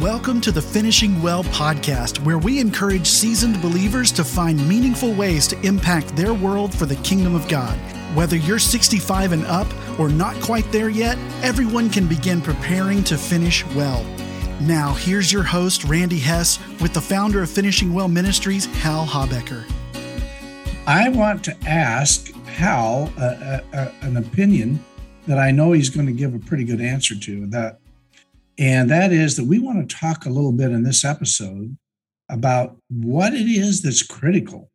Welcome to the Finishing Well podcast, where we encourage seasoned believers to find meaningful ways to impact their world for the kingdom of God. Whether you're 65 and up or not quite there yet, everyone can begin preparing to finish well. Now, here's your host, Randy Hess, with the founder of Finishing Well Ministries, Hal Habecker. I want to ask Hal uh, uh, an opinion that I know he's going to give a pretty good answer to. That, and that is that we want to talk a little bit in this episode about what it is that's critical,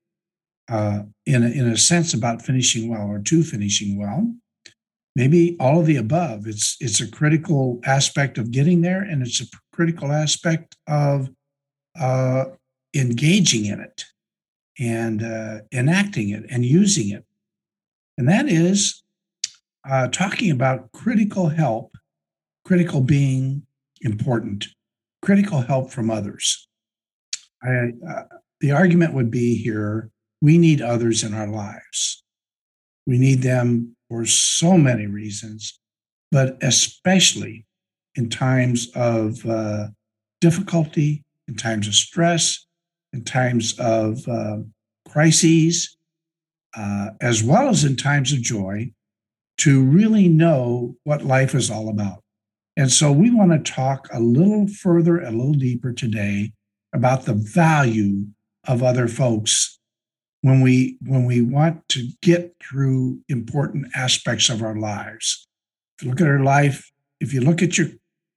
uh, in a, in a sense, about finishing well or to finishing well. Maybe all of the above. It's it's a critical aspect of getting there, and it's a critical aspect of uh, engaging in it and uh, enacting it and using it. And that is uh, talking about critical help, critical being important, critical help from others. I, uh, the argument would be here we need others in our lives. We need them for so many reasons, but especially in times of uh, difficulty, in times of stress, in times of uh, crises, uh, as well as in times of joy, to really know what life is all about. And so we want to talk a little further, a little deeper today about the value of other folks when we when we want to get through important aspects of our lives. If you look at our life, if you look at your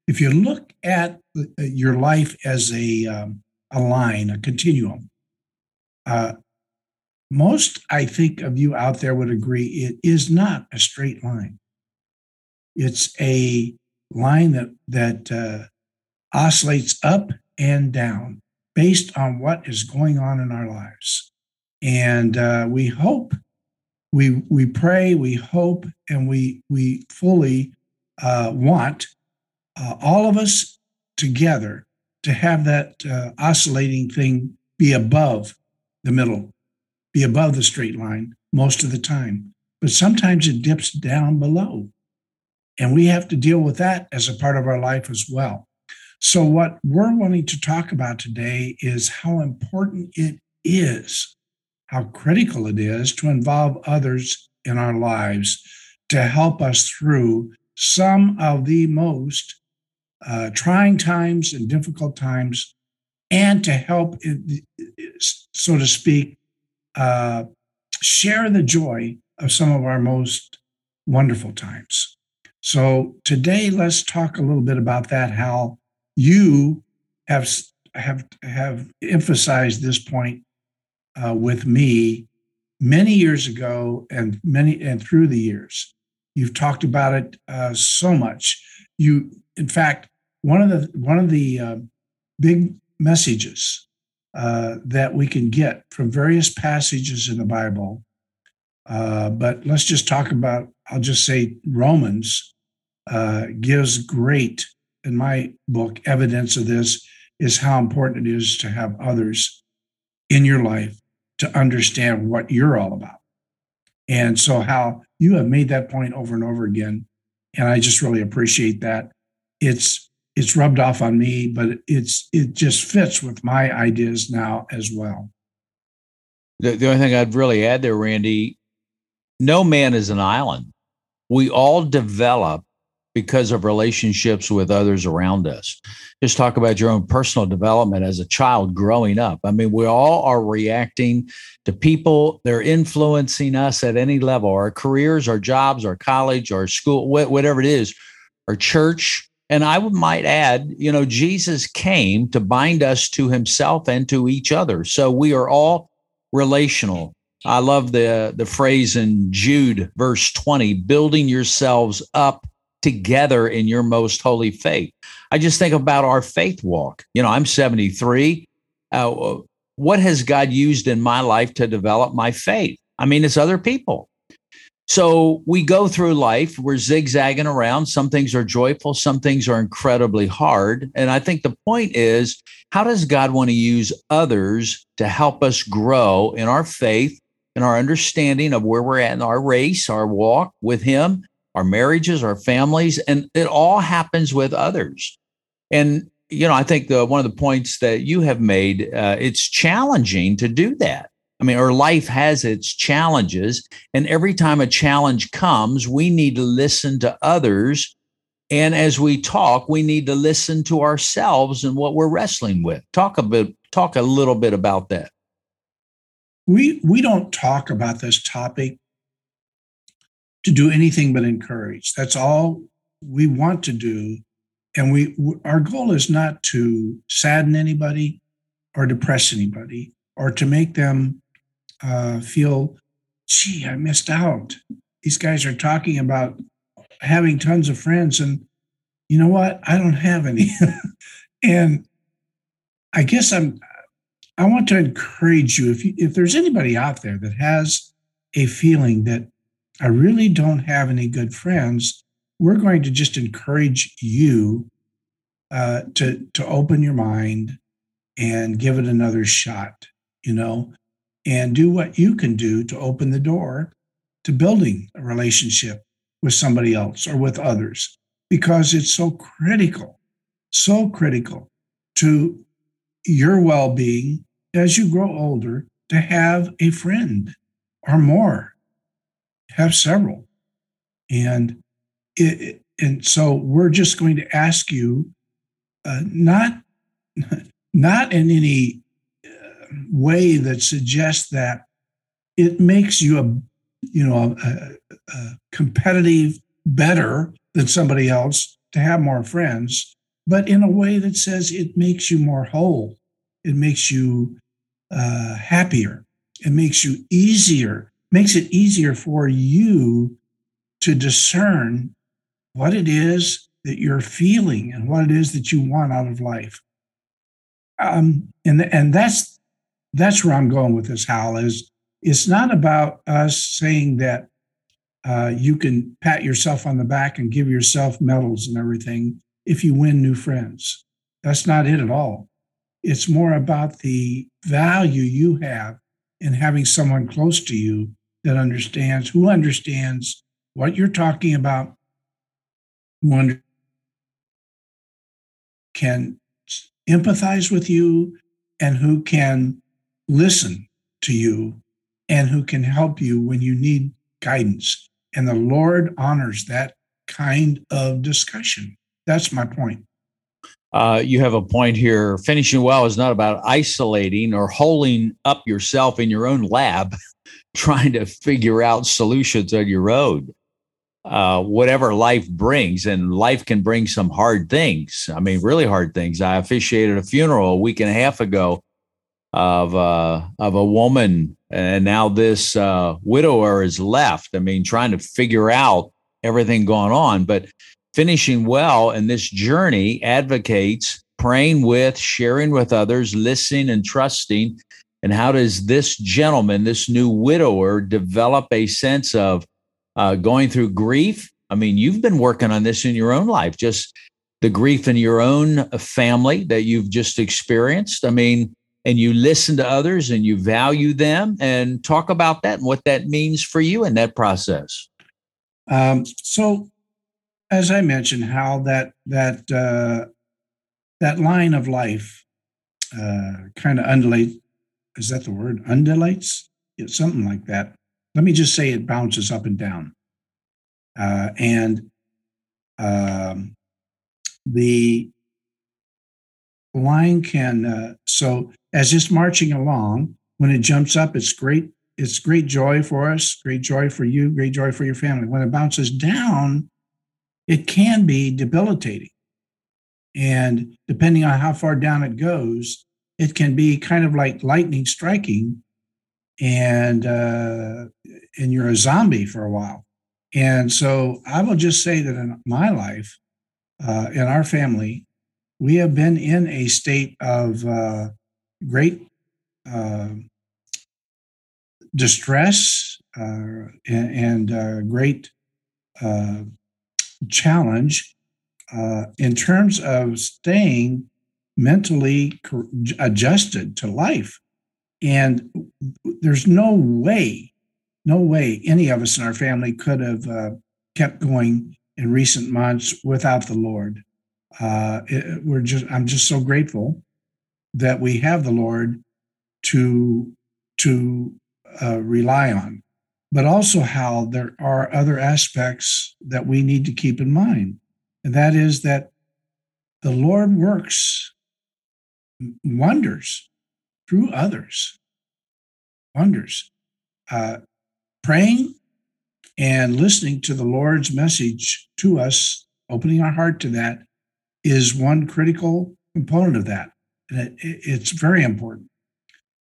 if you look at your life as a um, a line, a continuum. Uh, most, I think, of you out there would agree it is not a straight line. It's a line that that uh, oscillates up and down based on what is going on in our lives, and uh, we hope, we we pray, we hope, and we we fully uh, want uh, all of us together to have that uh, oscillating thing be above the middle, be above the straight line most of the time. But sometimes it dips down below. And we have to deal with that as a part of our life as well. So, what we're wanting to talk about today is how important it is, how critical it is to involve others in our lives to help us through some of the most uh, trying times and difficult times, and to help, so to speak, uh, share the joy of some of our most wonderful times. So today, let's talk a little bit about that. Hal you have have have emphasized this point uh, with me many years ago, and many and through the years. You've talked about it uh, so much. You, in fact, one of the one of the uh, big messages uh, that we can get from various passages in the Bible. Uh, but let's just talk about. I'll just say Romans uh, gives great, in my book, evidence of this. Is how important it is to have others in your life to understand what you're all about. And so, Hal you have made that point over and over again. And I just really appreciate that. It's it's rubbed off on me, but it's it just fits with my ideas now as well. The, the only thing I'd really add there, Randy, no man is an island. We all develop because of relationships with others around us. Just talk about your own personal development as a child growing up. I mean, we all are reacting to people, they're influencing us at any level our careers, our jobs, our college, our school, whatever it is, our church, and I might add, you know, Jesus came to bind us to himself and to each other. So we are all relational. I love the the phrase in Jude verse 20, building yourselves up together in your most holy faith. I just think about our faith walk. You know, I'm 73. Uh, what has God used in my life to develop my faith? I mean, it's other people. So we go through life, we're zigzagging around. Some things are joyful, some things are incredibly hard. And I think the point is how does God want to use others to help us grow in our faith and our understanding of where we're at in our race, our walk with Him, our marriages, our families? And it all happens with others. And you know, I think the one of the points that you have made, uh, it's challenging to do that. I mean, our life has its challenges, and every time a challenge comes, we need to listen to others. And as we talk, we need to listen to ourselves and what we're wrestling with. Talk a bit, talk a little bit about that. We we don't talk about this topic to do anything but encourage. That's all we want to do. And we our goal is not to sadden anybody or depress anybody or to make them uh, feel, gee, I missed out. These guys are talking about having tons of friends, and you know what? I don't have any. and I guess I'm. I want to encourage you if you, if there's anybody out there that has a feeling that I really don't have any good friends, we're going to just encourage you uh, to to open your mind and give it another shot. You know, and do what you can do to open the door to building a relationship with somebody else or with others because it's so critical, so critical to your well being as you grow older to have a friend or more, have several. And it, and so we're just going to ask you uh, not not in any way that suggests that it makes you a you know a, a competitive better than somebody else to have more friends but in a way that says it makes you more whole it makes you uh, happier it makes you easier makes it easier for you to discern what it is that you're feeling and what it is that you want out of life um, and and that's that's where I'm going with this, Hal, is it's not about us saying that uh, you can pat yourself on the back and give yourself medals and everything if you win new friends. That's not it at all. It's more about the value you have in having someone close to you that understands, who understands what you're talking about, who can empathize with you, and who can listen to you and who can help you when you need guidance. And the Lord honors that kind of discussion. That's my point. Uh, you have a point here. Finishing well is not about isolating or holding up yourself in your own lab, trying to figure out solutions on your own. Uh, whatever life brings, and life can bring some hard things. I mean, really hard things. I officiated a funeral a week and a half ago of uh, of a woman, and now this uh, widower is left. I mean, trying to figure out everything going on, but finishing well in this journey advocates praying with, sharing with others, listening and trusting. And how does this gentleman, this new widower, develop a sense of uh, going through grief? I mean, you've been working on this in your own life, just the grief in your own family that you've just experienced. I mean, and you listen to others and you value them and talk about that and what that means for you in that process. Um, so, as I mentioned, Hal that that uh, that line of life uh, kind of undulate is that the word undulates? Yeah, something like that. Let me just say it bounces up and down, uh, and um, the line can uh, so as it's marching along when it jumps up it's great it's great joy for us great joy for you great joy for your family when it bounces down it can be debilitating and depending on how far down it goes it can be kind of like lightning striking and uh, and you're a zombie for a while. And so i will just say that in my life uh, in our family we have been in a state of uh, great uh, distress uh, and, and uh, great challenge in terms of staying mentally adjusted to life. And there's no way, no way any of us in our family could have kept going in recent months without the Lord. uh, it, we're just I'm just so grateful that we have the Lord to to uh, rely on, but also Hal there are other aspects that we need to keep in mind, and that is that the Lord works wonders through others, wonders. Uh, praying and listening to the Lord's message to us, opening our heart to that, is one critical component of that. And it, it's very important.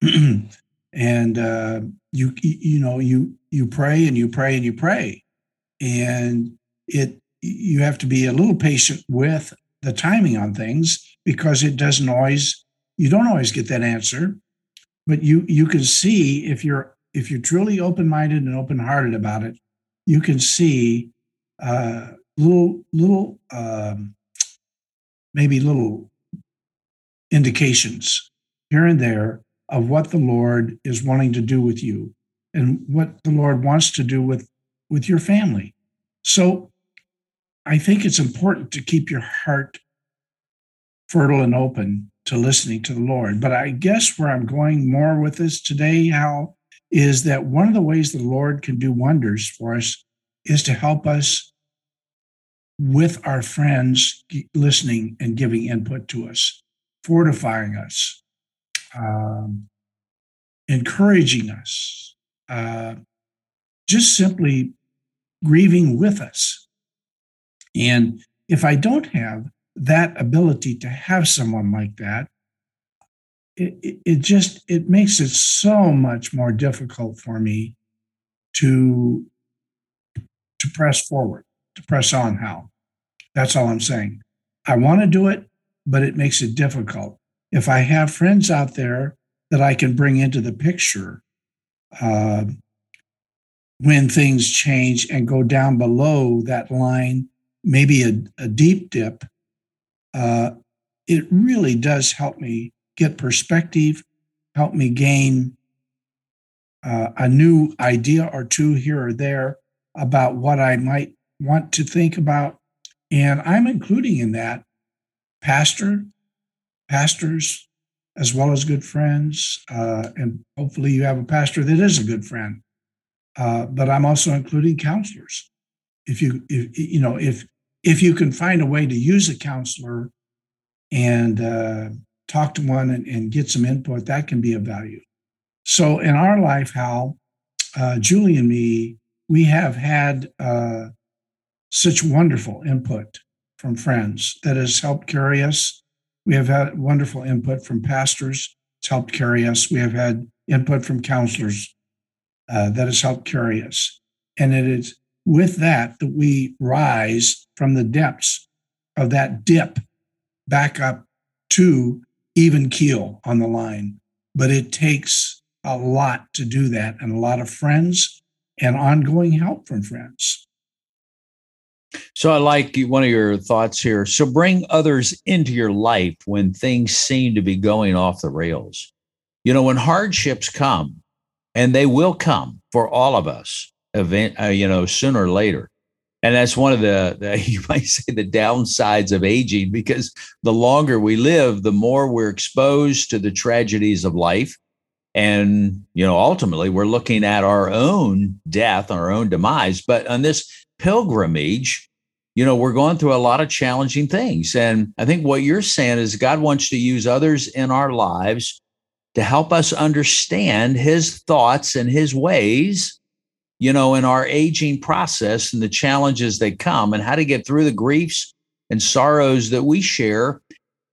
and uh, you you know you you pray and you pray and you pray, and it you have to be a little patient with the timing on things because it doesn't always you don't always get that answer but you you can see if you're if you're truly open-minded and open-hearted about it you can see uh, little little um, maybe little indications here and there of what the Lord is wanting to do with you and what the Lord wants to do with with your family. So I think it's important to keep your heart fertile and open to listening to the Lord. But I guess where I'm going more with this today, Hal, is that one of the ways the Lord can do wonders for us is to help us with our friends listening and giving input to us, fortifying us, um, encouraging us, uh, just simply grieving with us. And if I don't have that ability to have someone like that, it, it, just it makes it so much more difficult for me to to press forward, to press on, Hal That's all I'm saying. I want to do it, but it makes it difficult. If I have friends out there that I can bring into the picture uh, when things change and go down below that line, maybe a, a deep dip, uh, it really does help me get perspective, help me gain uh, a new idea or two here or there about what I might want to think about. And I'm including in that pastor, pastors, as well as good friends. Uh, and hopefully you have a pastor that is a good friend. Uh, but I'm also including counselors. If you, if, you know, if if you can find a way to use a counselor and uh, talk to one and, and, get some input, that can be of value. So in our life, Hal, uh, Julie and me, we have had uh, such wonderful input from friends that has helped carry us. We have had wonderful input from pastors. It's helped carry us. We have had input from counselors uh, that has helped carry us. And it is with that that we rise from the depths of that dip back up to even keel on the line. But it takes a lot to do that and a lot of friends and ongoing help from friends. So I like one of your thoughts here. So bring others into your life when things seem to be going off the rails. You know, when hardships come, and they will come for all of us, event, uh, you know, sooner or later. And that's one of the, the, you might say, the downsides of aging, because the longer we live, the more we're exposed to the tragedies of life and, you know, ultimately we're looking at our own death, our own demise. But on this pilgrimage, you know, we're going through a lot of challenging things. And I think what you're saying is God wants to use others in our lives to help us understand his thoughts and his ways, you know, in our aging process and the challenges that come and how to get through the griefs and sorrows that we share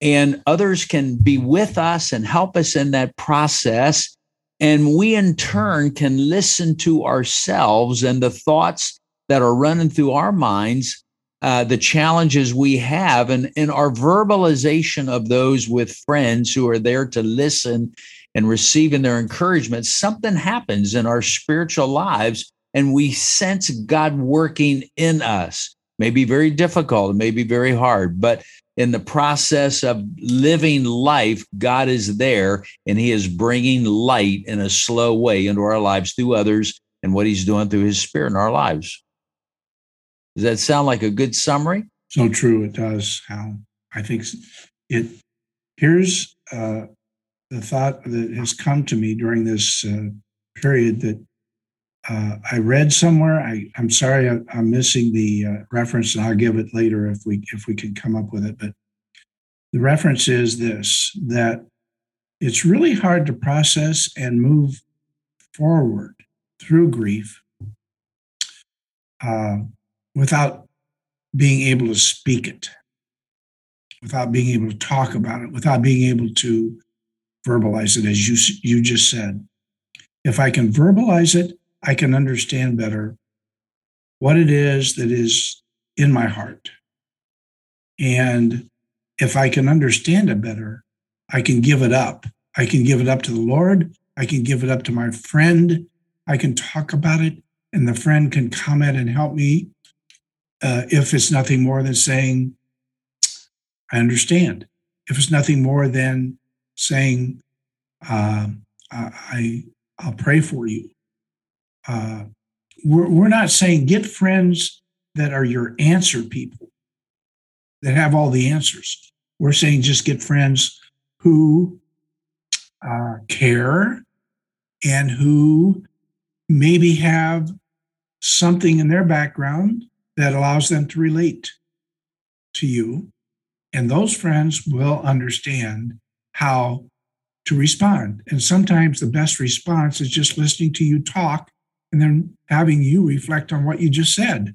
and others can be with us and help us in that process. And we, in turn, can listen to ourselves and the thoughts that are running through our minds, uh, the challenges we have, and, and our verbalization of those with friends who are there to listen and receiving their encouragement. Something happens in our spiritual lives, and we sense God working in us. May be very difficult, it may be very hard, but in the process of living life, God is there and He is bringing light in a slow way into our lives through others and what He's doing through His Spirit in our lives. Does that sound like a good summary? So true, it does, Hal. I think it. Here's uh, the thought that has come to me during this uh, period that uh, I read somewhere. I, I'm sorry, I, am missing the uh, reference, and I'll give it later if we if we can come up with it. But the reference is this: that it's really hard to process and move forward through grief uh, without being able to speak it, without being able to talk about it, without being able to verbalize it, as you you just said. If I can verbalize it, I can understand better what it is that is in my heart. And if I can understand it better, I can give it up. I can give it up to the Lord. I can give it up to my friend. I can talk about it, and the friend can comment and help me uh, if it's nothing more than saying, I understand. If it's nothing more than saying, uh, I, I'll pray for you. Uh, we're, we're not saying get friends that are your answer people, that have all the answers. We're saying just get friends who uh, care and who maybe have something in their background that allows them to relate to you. And those friends will understand how to respond. And sometimes the best response is just listening to you talk and then having you reflect on what you just said,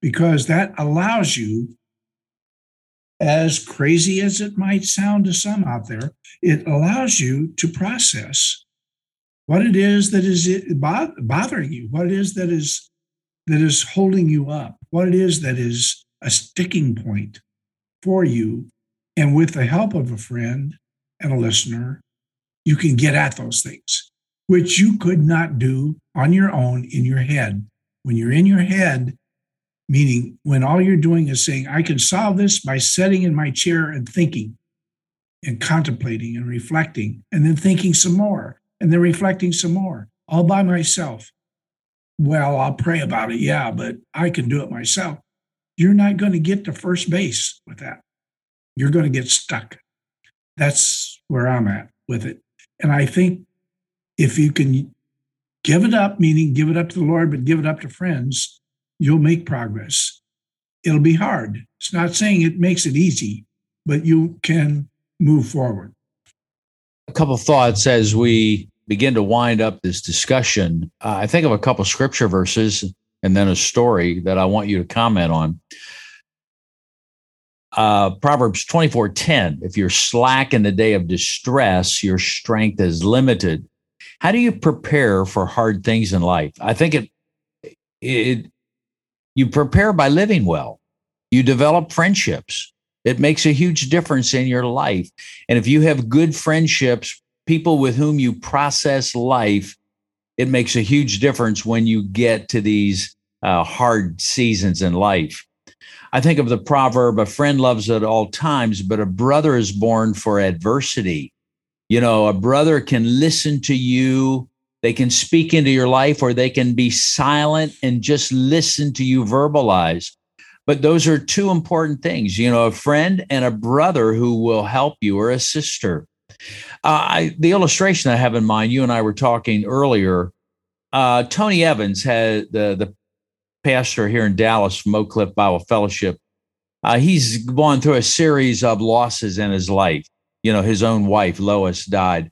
because that allows you, as crazy as it might sound to some out there, it allows you to process what it is that is bothering you, what it is that is that is holding you up, what it is that is a sticking point for you. And with the help of a friend and a listener, you can get at those things, which you could not do on your own in your head. When you're in your head, meaning when all you're doing is saying, I can solve this by sitting in my chair and thinking and contemplating and reflecting, and then thinking some more, and then reflecting some more, all by myself well, I'll pray about it. Yeah, but I can do it myself. You're not going to get to first base with that. You're going to get stuck. That's where I'm at with it. And I think if you can give it up, meaning give it up to the Lord, but give it up to friends, you'll make progress. It'll be hard. It's not saying it makes it easy, but you can move forward. A couple thoughts as we begin to wind up this discussion, uh, I think of a couple scripture verses and then a story that I want you to comment on. Uh, Proverbs 24 10. If you're slack in the day of distress, your strength is limited. How do you prepare for hard things in life? I think it, it you prepare by living well. You develop friendships. It makes a huge difference in your life. And if you have good friendships, people with whom you process life, it makes a huge difference when you get to these uh, hard seasons in life. I think of the proverb a friend loves at all times, but a brother is born for adversity. You know, a brother can listen to you, they can speak into your life, or they can be silent and just listen to you verbalize. But those are two important things, you know, a friend and a brother who will help you, or a sister. Uh, I, the illustration I have in mind, you and I were talking earlier. Uh, Tony Evans had the the pastor here in Dallas from Oak Cliff Bible Fellowship. Uh, he's gone through a series of losses in his life. You know, his own wife Lois died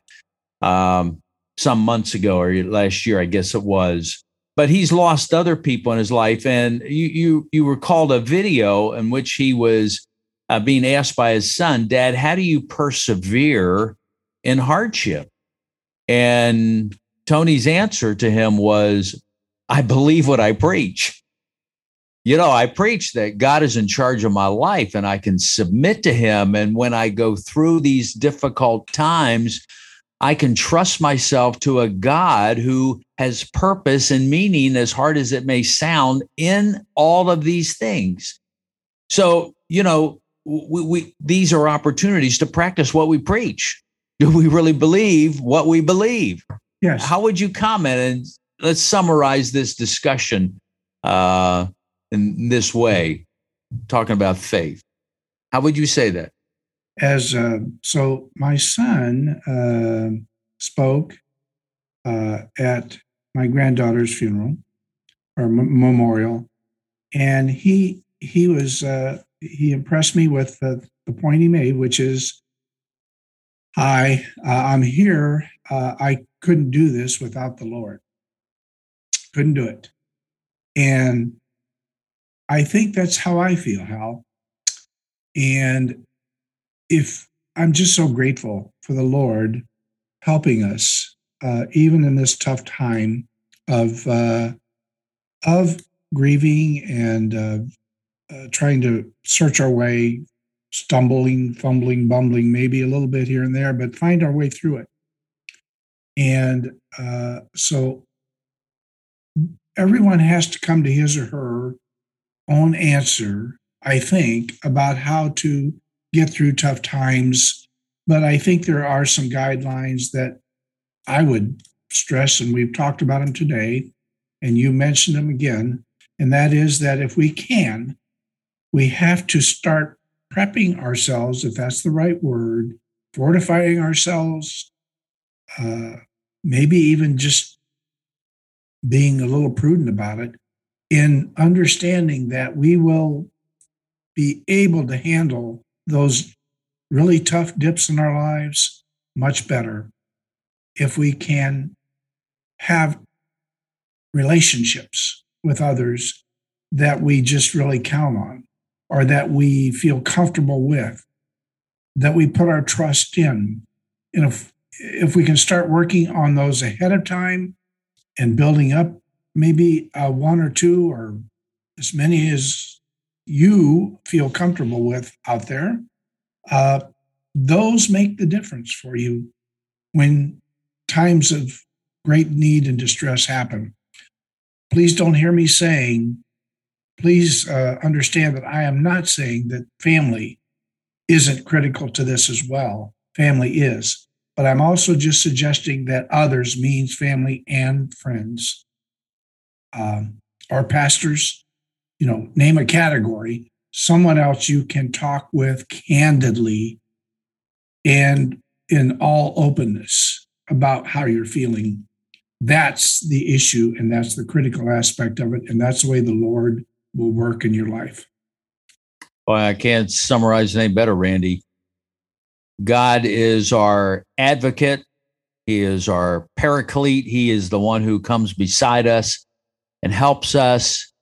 um, some months ago or last year, I guess it was. But he's lost other people in his life, and you you you recalled a video in which he was uh, being asked by his son, Dad, how do you persevere in hardship? And Tony's answer to him was, I believe what I preach. You know, I preach that God is in charge of my life and I can submit to him. And when I go through these difficult times, I can trust myself to a God who has purpose and meaning, as hard as it may sound, in all of these things. So, you know, we, we these are opportunities to practice what we preach. Do we really believe what we believe? Yes. How would you comment? And let's summarize this discussion uh, in this way, talking about faith. How would you say that? as uh, so my son uh, spoke uh, at my granddaughter's funeral or m- memorial, and he he was uh, he impressed me with the, the point he made, which is, "I uh, I'm here. Uh, I couldn't do this without the Lord. Couldn't do it." And I think that's how I feel, Hal. And if I'm just so grateful for the Lord helping us, uh, even in this tough time of uh, of grieving and uh, uh, trying to search our way, stumbling, fumbling, bumbling, maybe a little bit here and there, but find our way through it. And uh, so everyone has to come to his or her own answer, I think, about how to get through tough times. But I think there are some guidelines that I would stress, and we've talked about them today, and you mentioned them again. And that is that if we can, we have to start prepping ourselves, if that's the right word, fortifying ourselves, uh, maybe even just being a little prudent about it in understanding that we will be able to handle those really tough dips in our lives much better if we can have relationships with others that we just really count on or that we feel comfortable with, that we put our trust in. And if, if we can start working on those ahead of time and building up maybe uh, one or two or as many as you feel comfortable with out there, uh, those make the difference for you when times of great need and distress happen. Please don't hear me saying, please uh, understand that I am not saying that family isn't critical to this as well. Family is. But I'm also just suggesting that others means family and friends. Um, our pastors, you know, name a category, someone else you can talk with candidly and in all openness about how you're feeling. That's the issue, and that's the critical aspect of it. And that's the way the Lord will work in your life. Well, I can't summarize it any better, Randy. God is our advocate. He is our paraclete. He is the one who comes beside us and helps us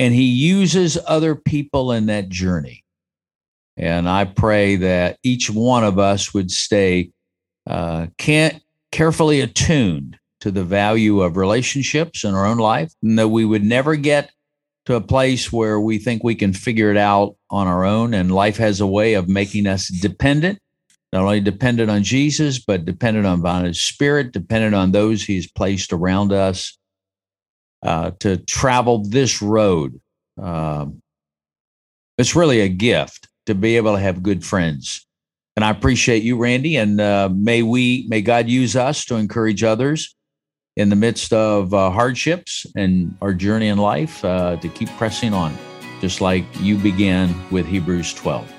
and he uses other people in that journey. And I pray that each one of us would stay uh, can't carefully attuned to the value of relationships in our own life, and that we would never get to a place where we think we can figure it out on our own. And life has a way of making us dependent, not only dependent on Jesus, but dependent on His Spirit, dependent on those He's placed around us uh, to travel this road. Um, it's really a gift to be able to have good friends. And I appreciate you, Randy. And uh, may we, may God use us to encourage others in the midst of uh, hardships and our journey in life uh, to keep pressing on, just like you began with Hebrews 12.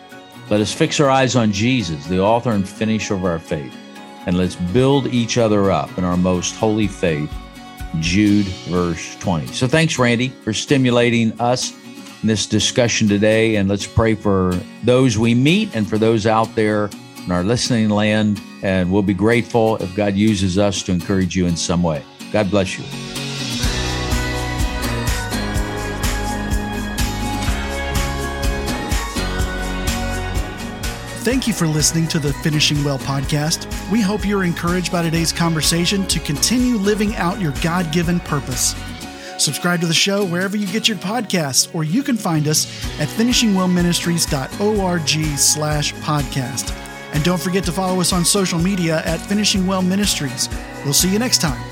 Let us fix our eyes on Jesus, the author and finisher of our faith, and let's build each other up in our most holy faith Jude, verse 20. So thanks, Randy, for stimulating us in this discussion today. And let's pray for those we meet and for those out there in our listening land. And we'll be grateful if God uses us to encourage you in some way. God bless you. Thank you for listening to the Finishing Well podcast. We hope you're encouraged by today's conversation to continue living out your God given purpose. Subscribe to the show wherever you get your podcasts, or you can find us at finishingwellministries.org slash podcast. And don't forget to follow us on social media at Finishing Well Ministries. We'll see you next time.